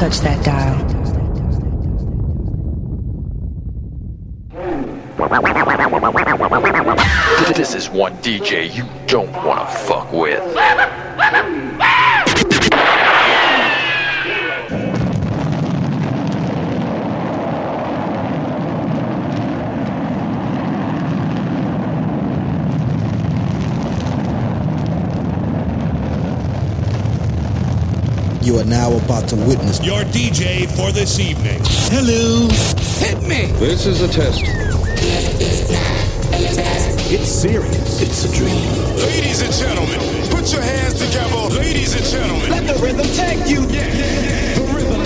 touch that dial. This is one DJ you don't wanna fuck with. You are now about to witness your DJ for this evening. Hello. Hit me. This is a test. It's serious. It's a dream. Ladies and gentlemen, put your hands together. Ladies and gentlemen, let the rhythm take you. Yeah. yeah. The rhythm.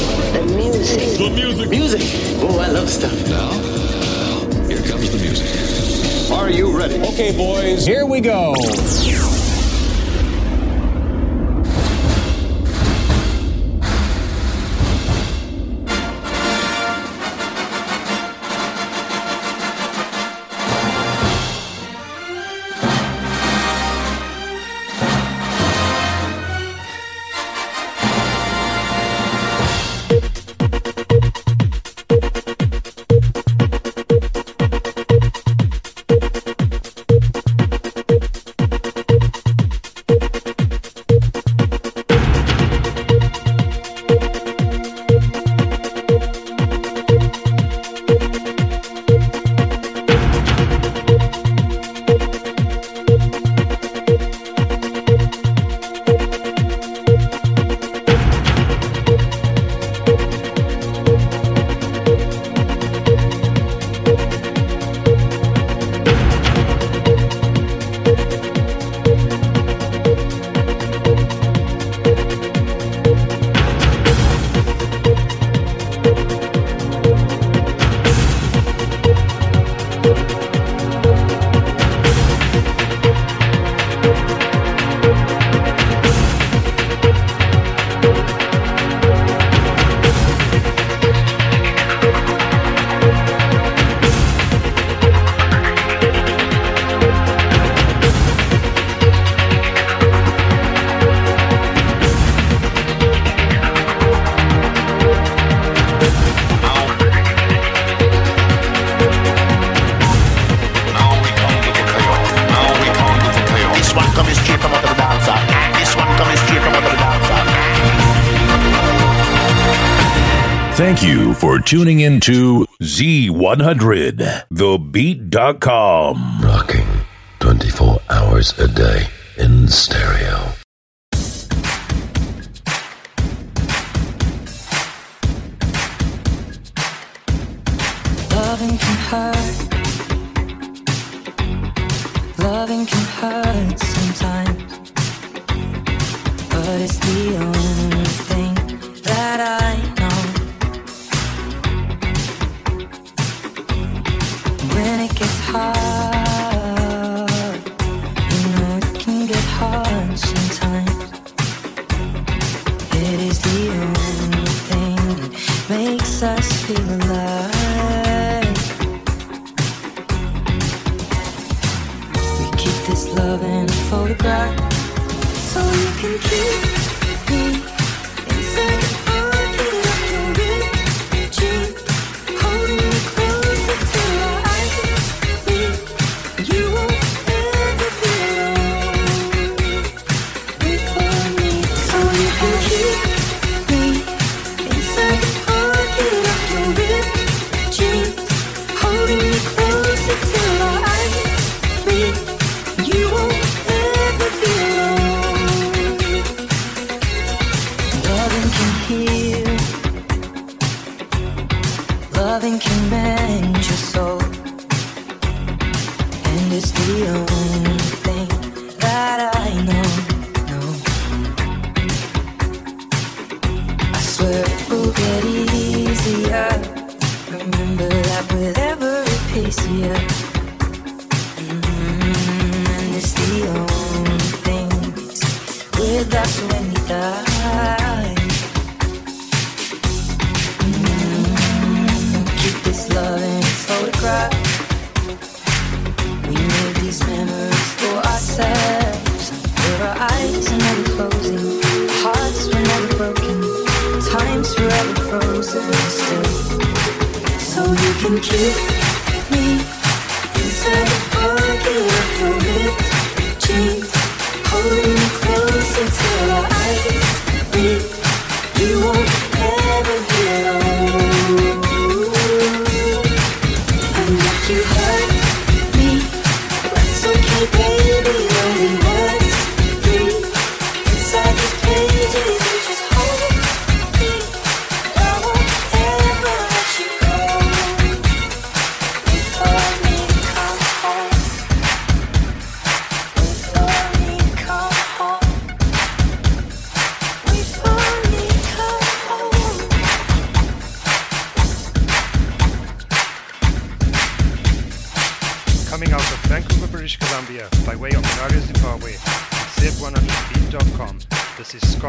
The music. The music. Music. Oh, I love stuff. Now, here comes the music. Are you ready? Okay, boys, here we go. tuning into Z100, thebeat.com. Rocking 24 hours a day in stereo.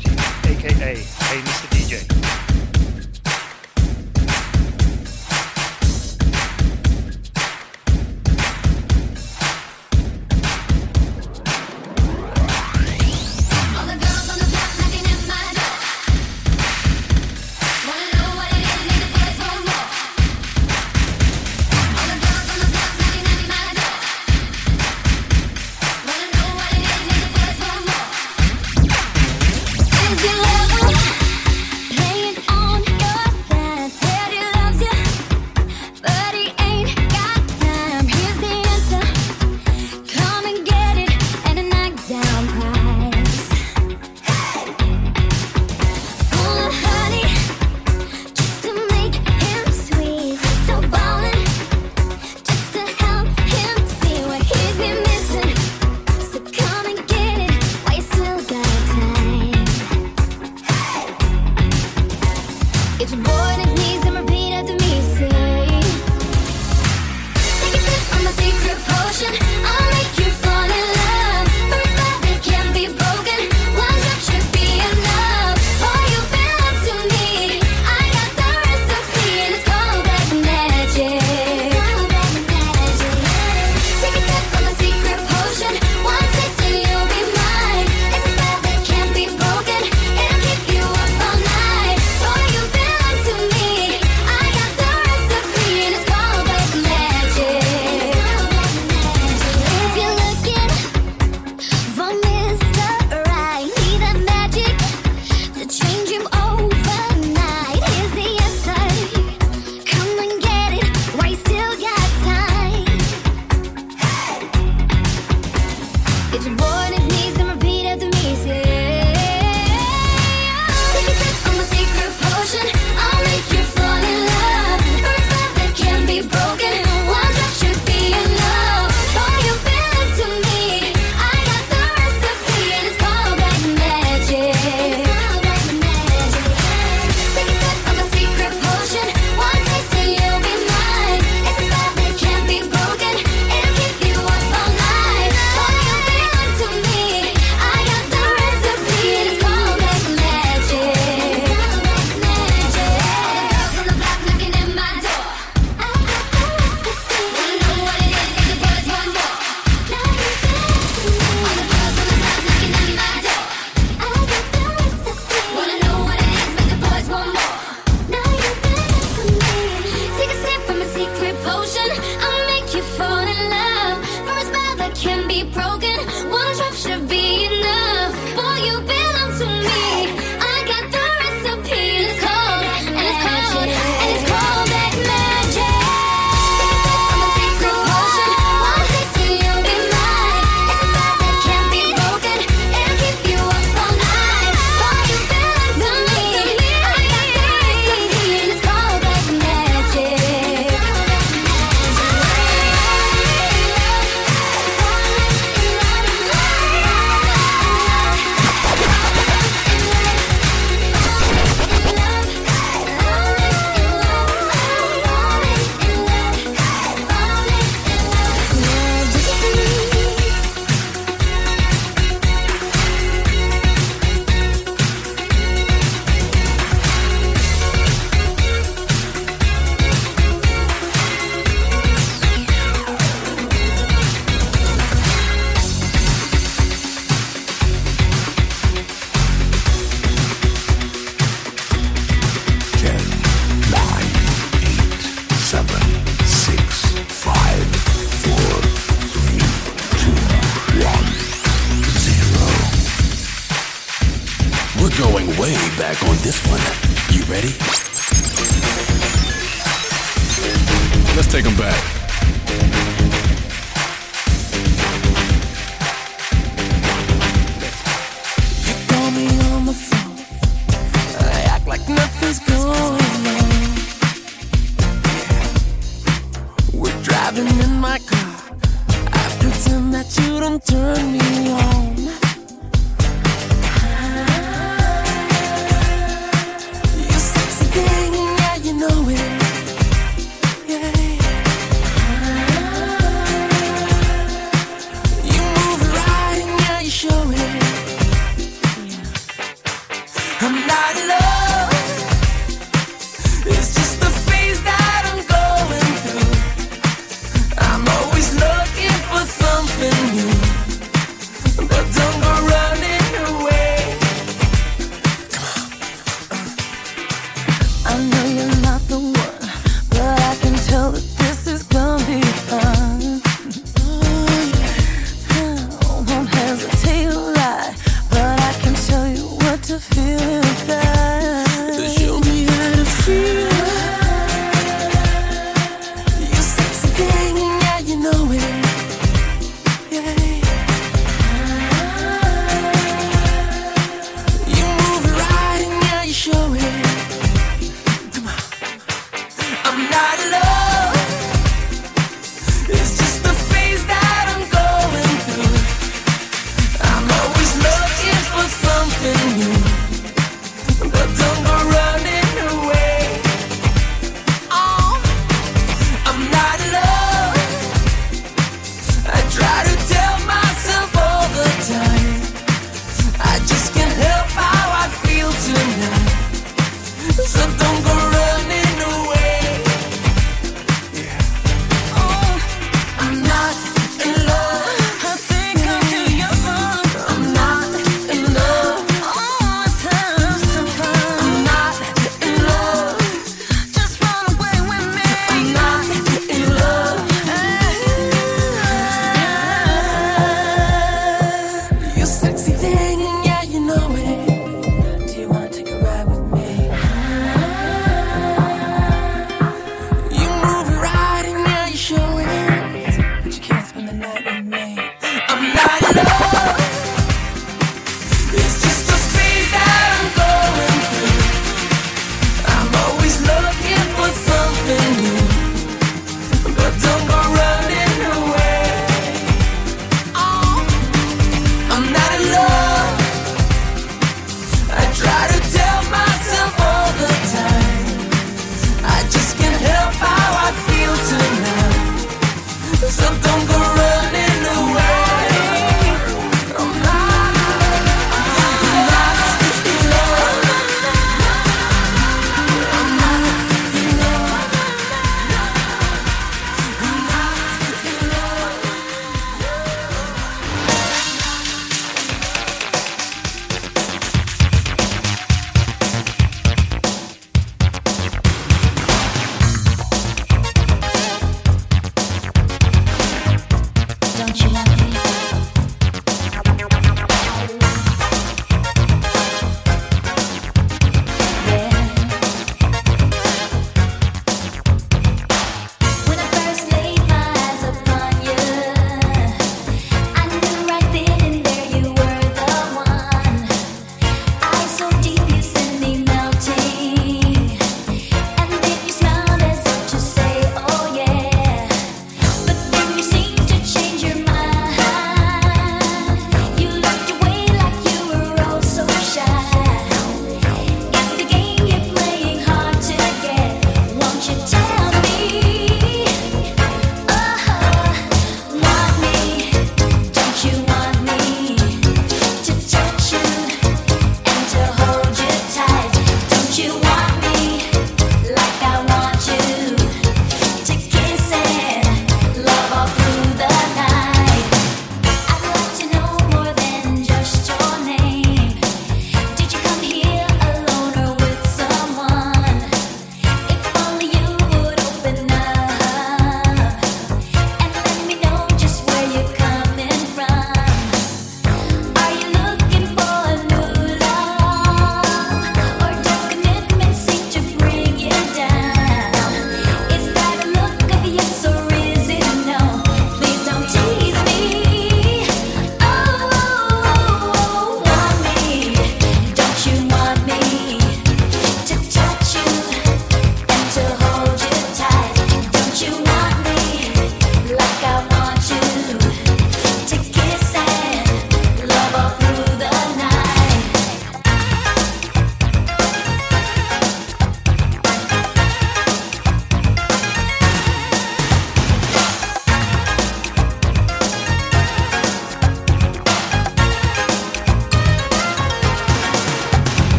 Scotty, aka Hey Mr. DJ.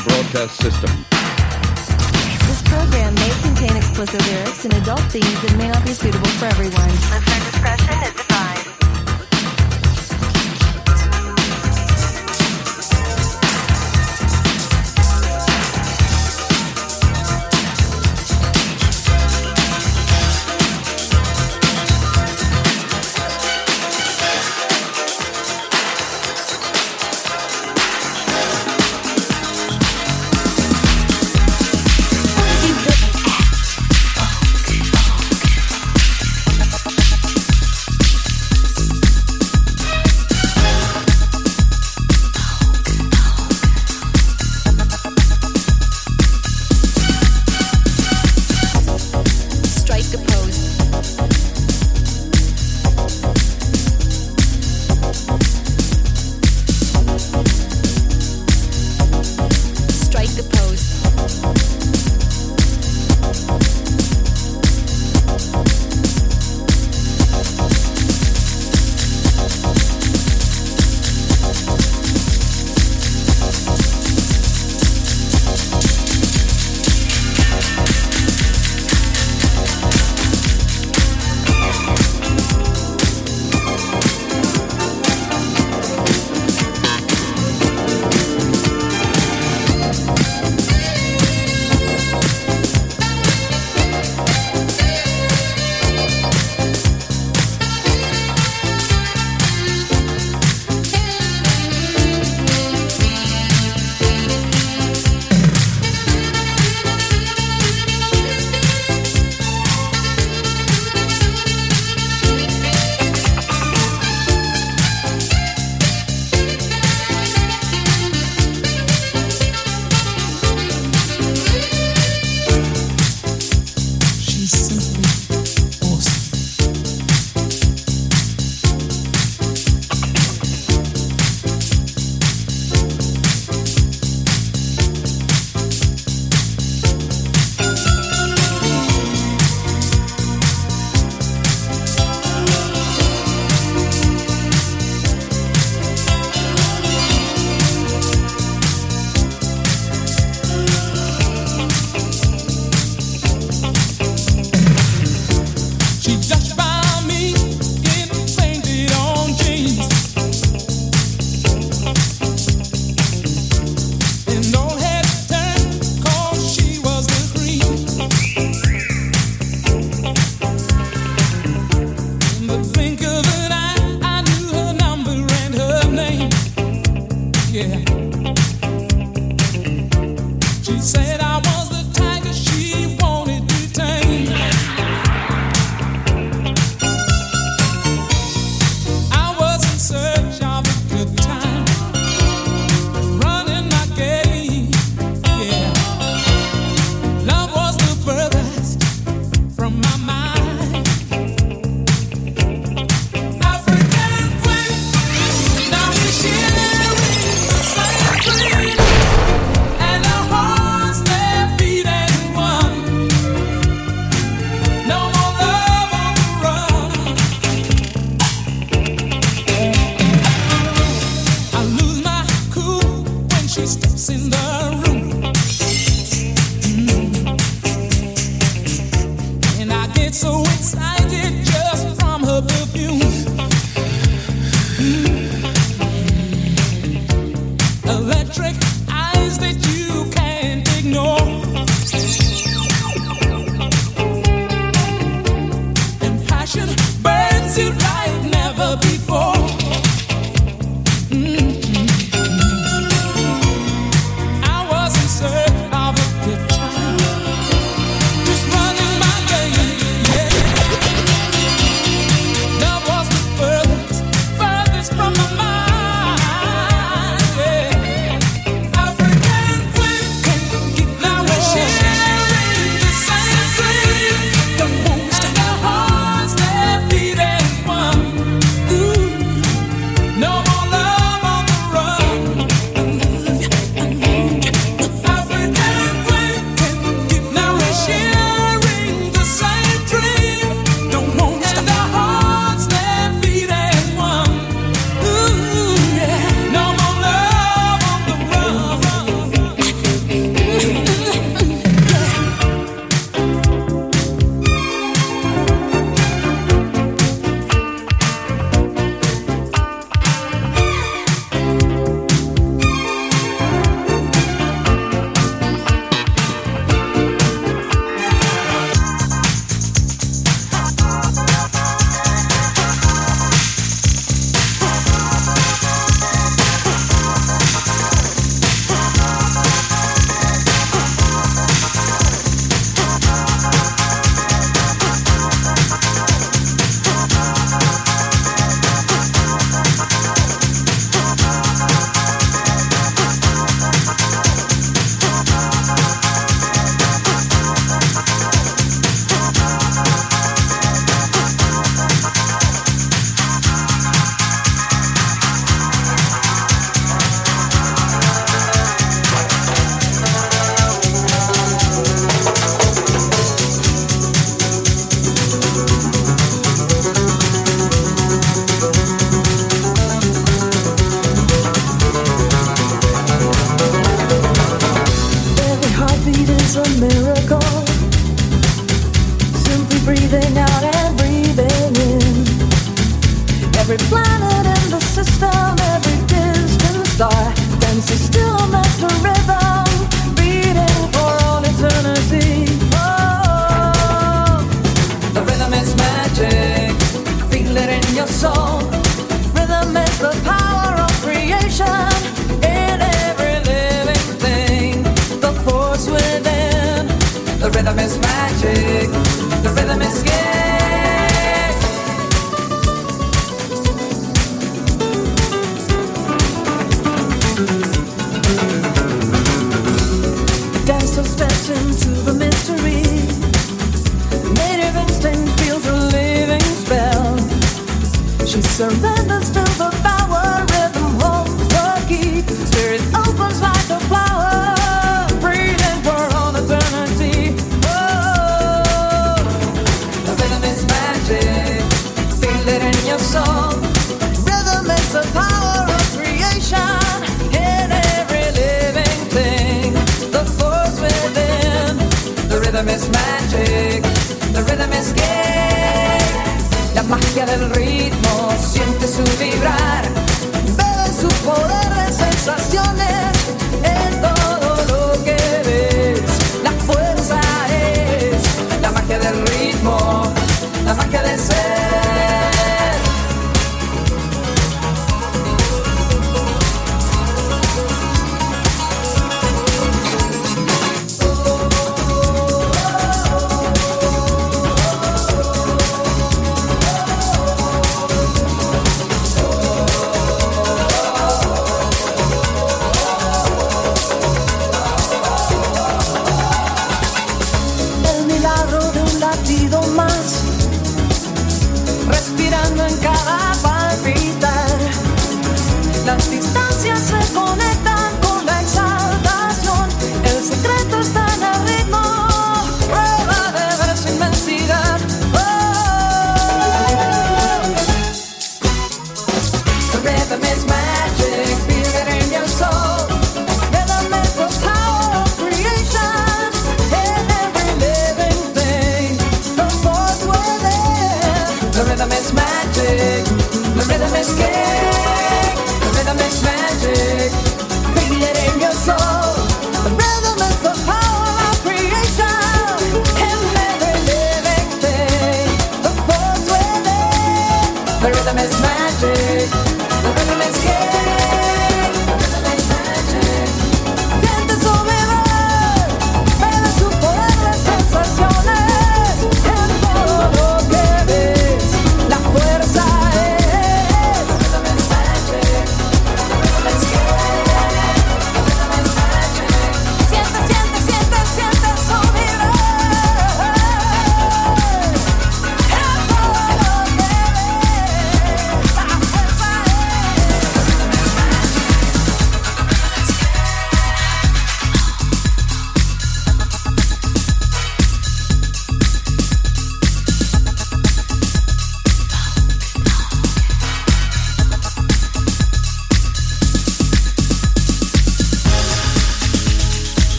Broadcast System. This program may contain explicit lyrics and adult themes that may not be suitable for everyone. Listener discretion is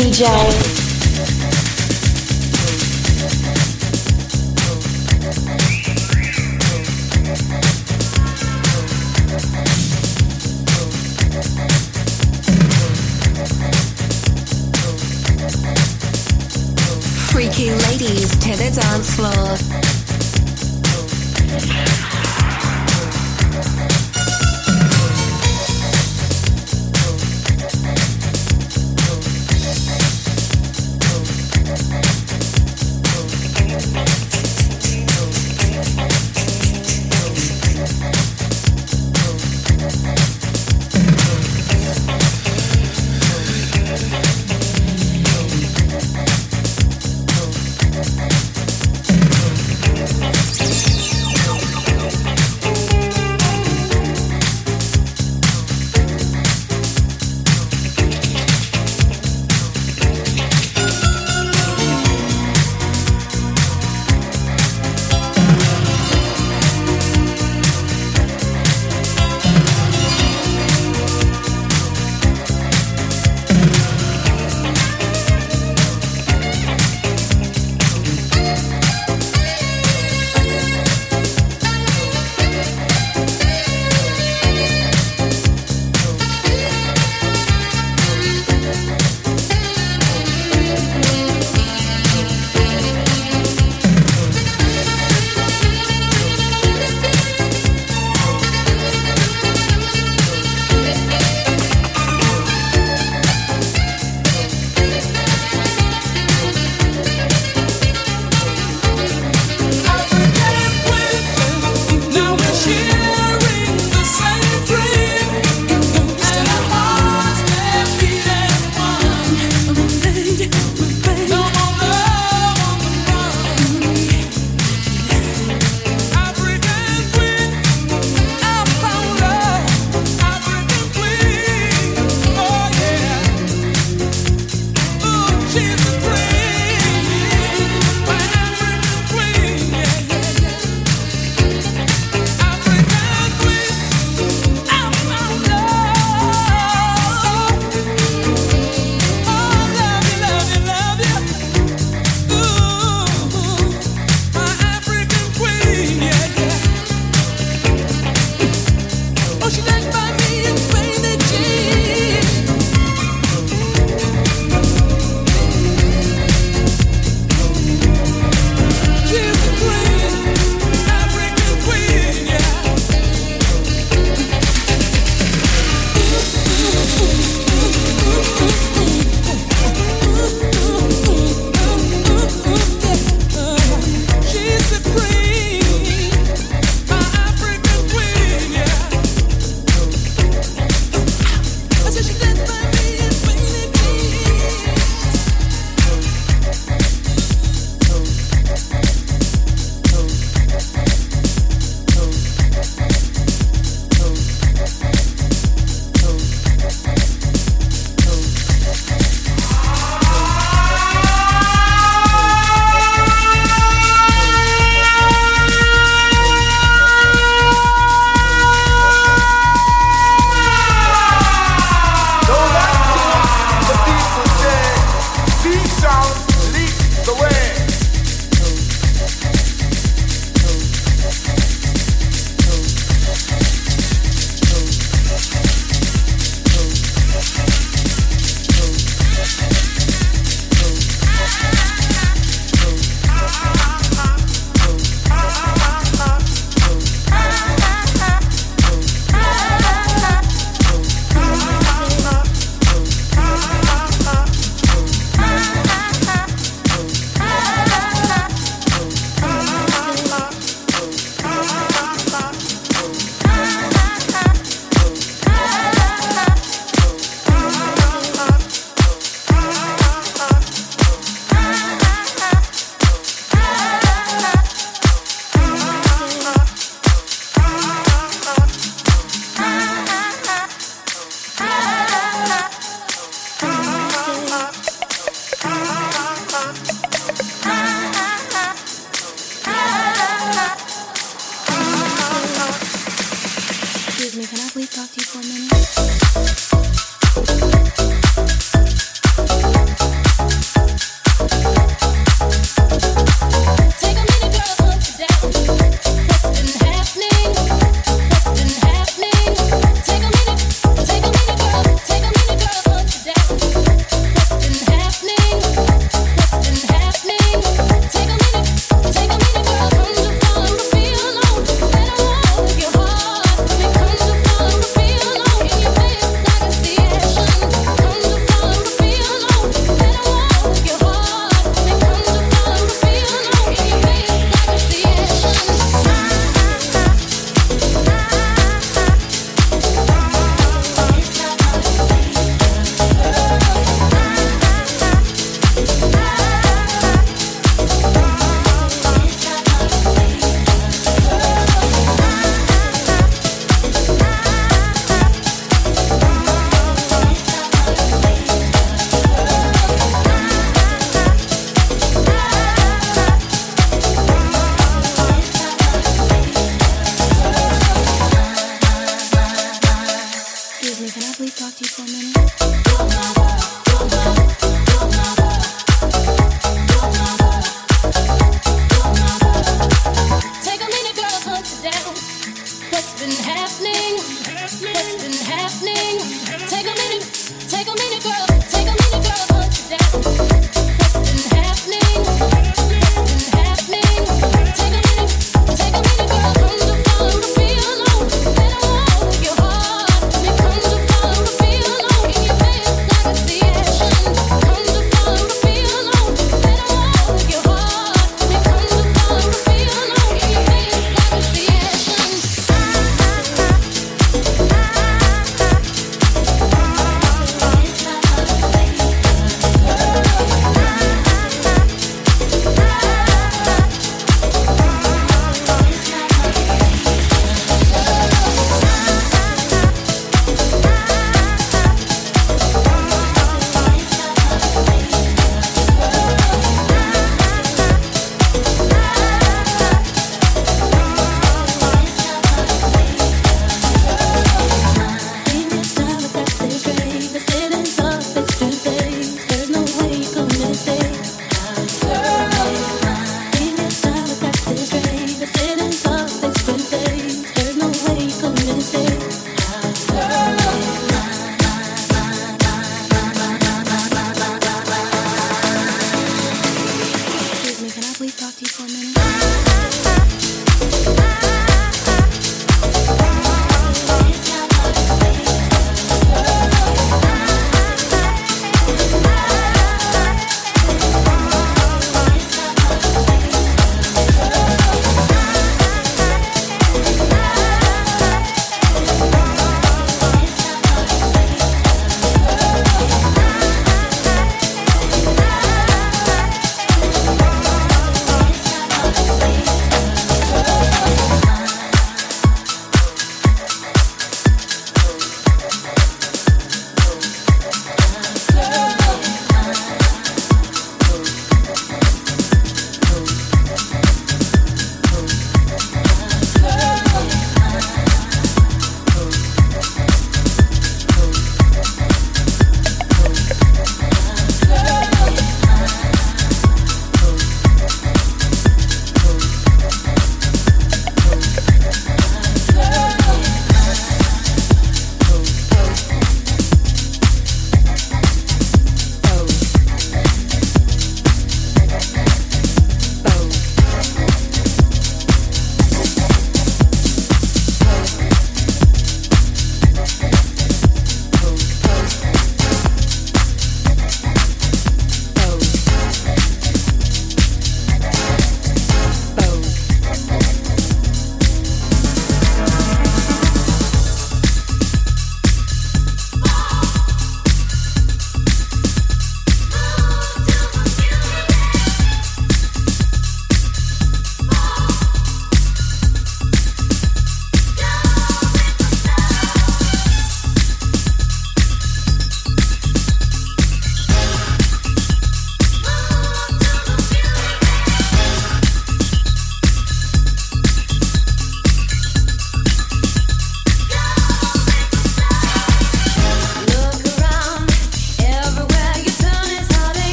DJ.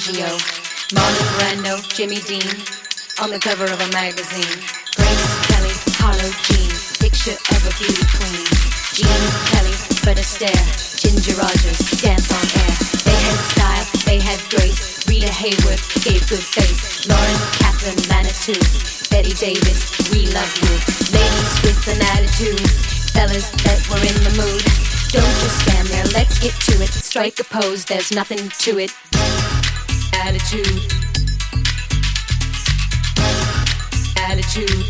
DiMaggio, Marlon Brando, Jimmy Dean, on the cover of a magazine. Grace Kelly, Harlow Jean, picture of a beauty queen. Jean Kelly, Fred Astaire, Ginger Rogers, dance on air. They had style, they had grace. Rita Hayworth gave good face. Lauren Catherine Manitou, Betty Davis, we love you. Ladies with an attitude, fellas that were in the mood. Don't just stand there, let's get to it. Strike a pose, there's nothing to it. Attitude. Attitude.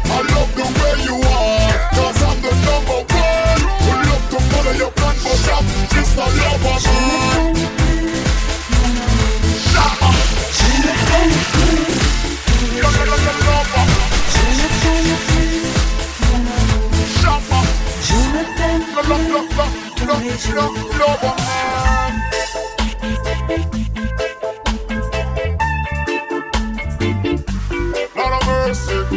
Lover lover. La, la, la, la, la, lover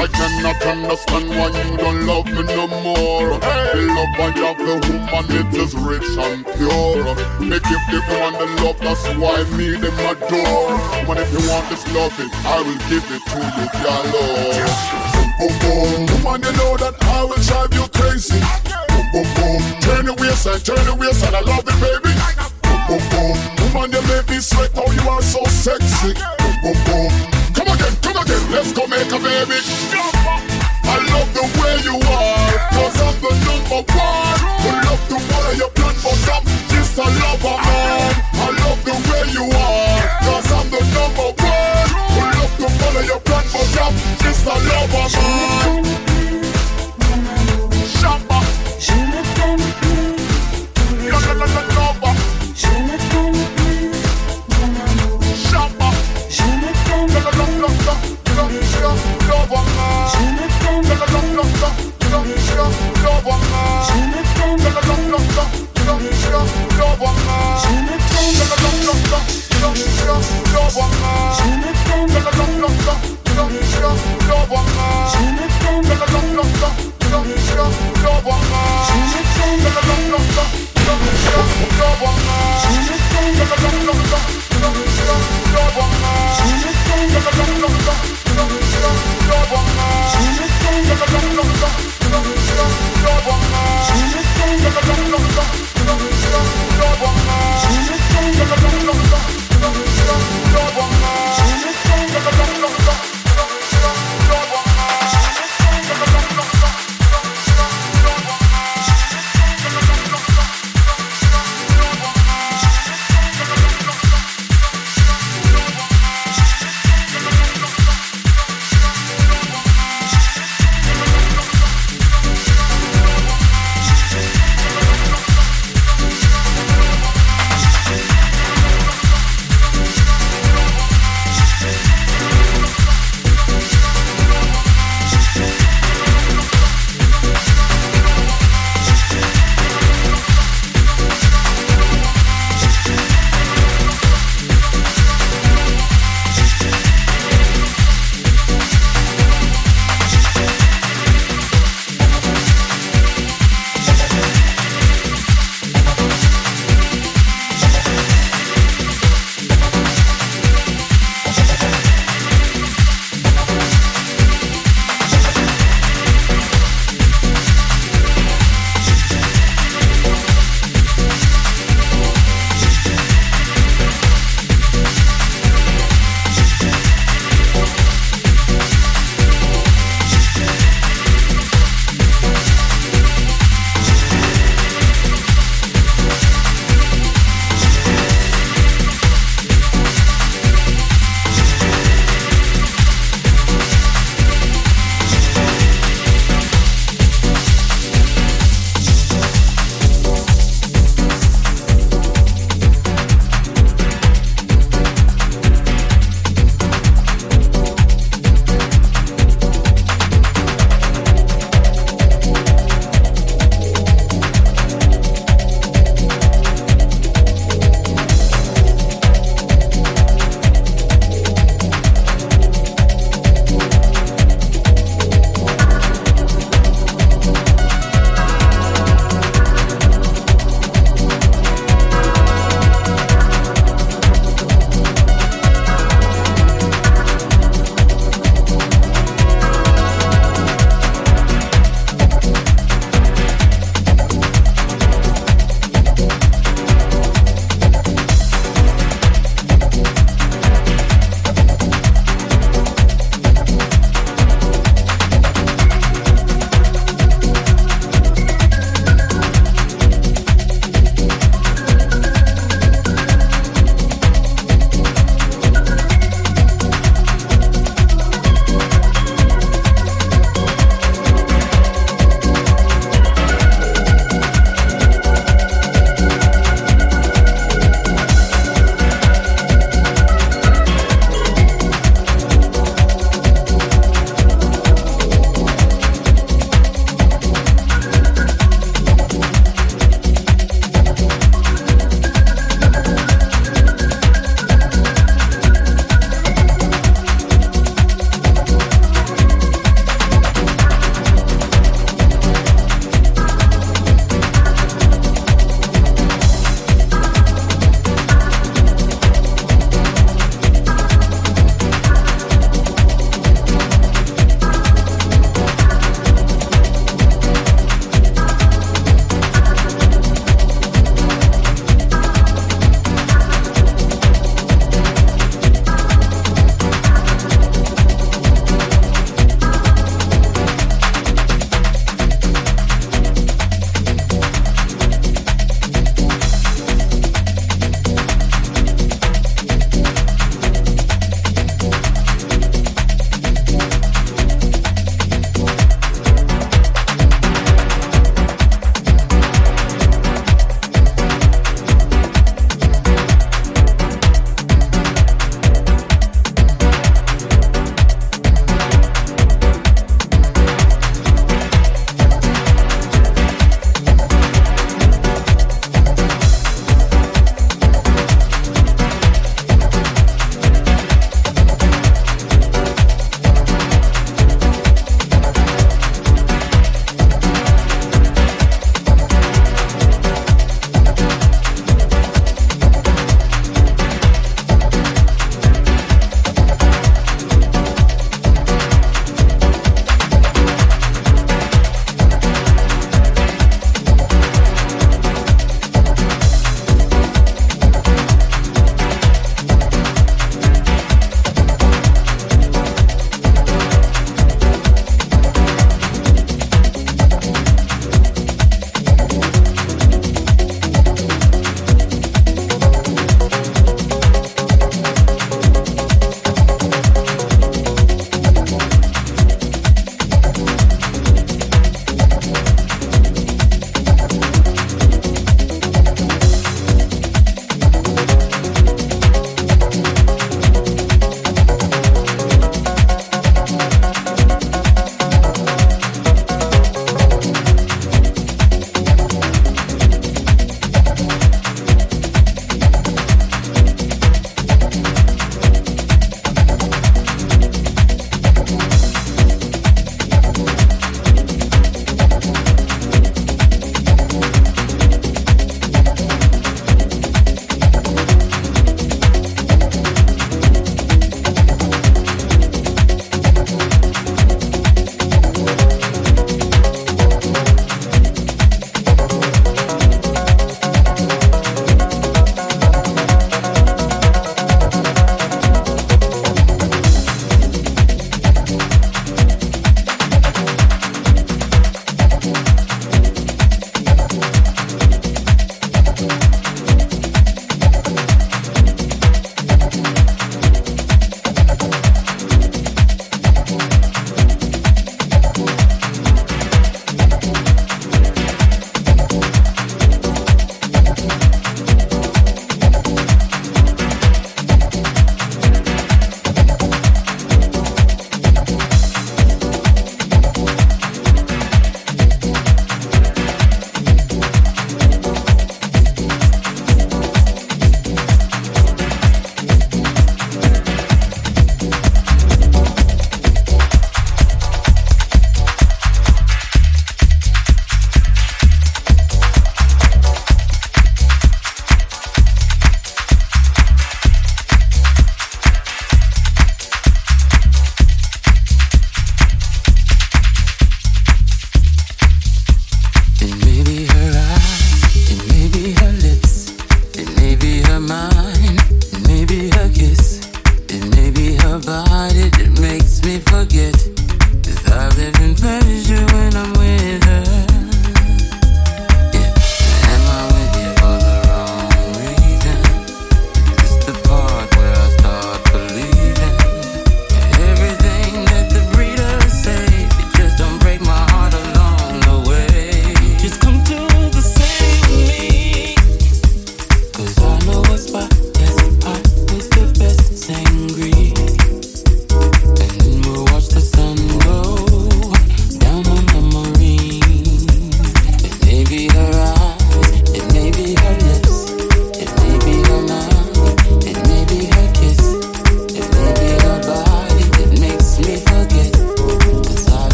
I cannot understand why you don't love me no more. The love I have the woman, it is rich and pure. Make give the woman the love, that's why me them adore. Woman, if you want this loving, I will give it to you, galore. Oh. Boom, boom, boom. Woman, you know that I will drive you crazy. Boom, boom, boom. Turn the waistline, turn the waistline, I love it, baby. Boom, boom, boom. Woman, you make me sweat, oh, you are so sexy. Boom, boom, boom. Come again, let's go make a baby. I love the way you are, cause I'm the number one. You love the way you plan, but I'm just a lover, man. I love the way you are, cause I'm the number one. You love the way you plan, but I'm just a lover, man. Je me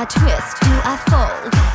I twist? Do I fold?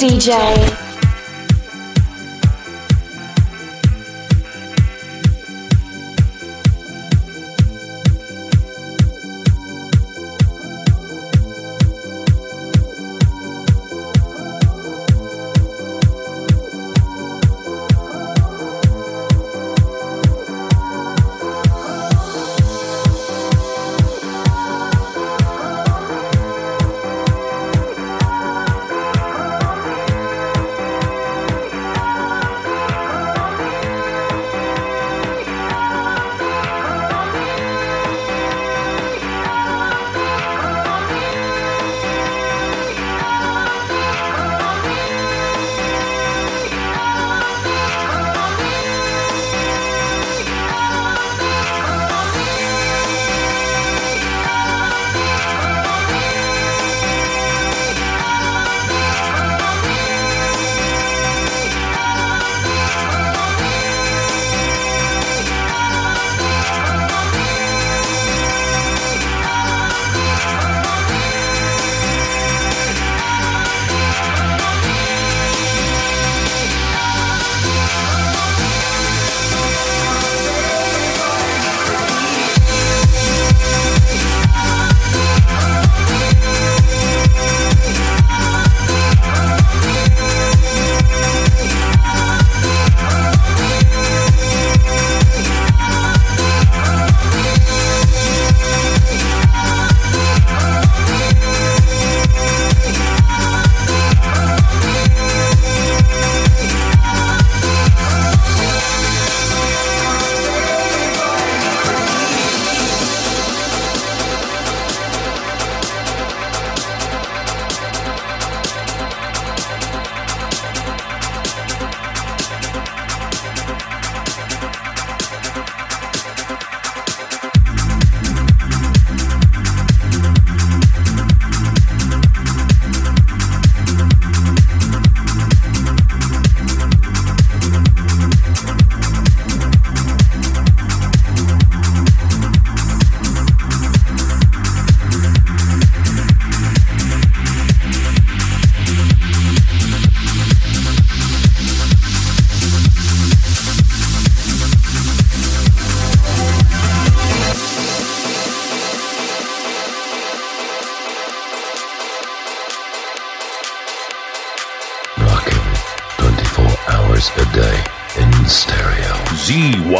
DJ.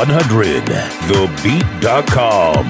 Z100, thebeat.com.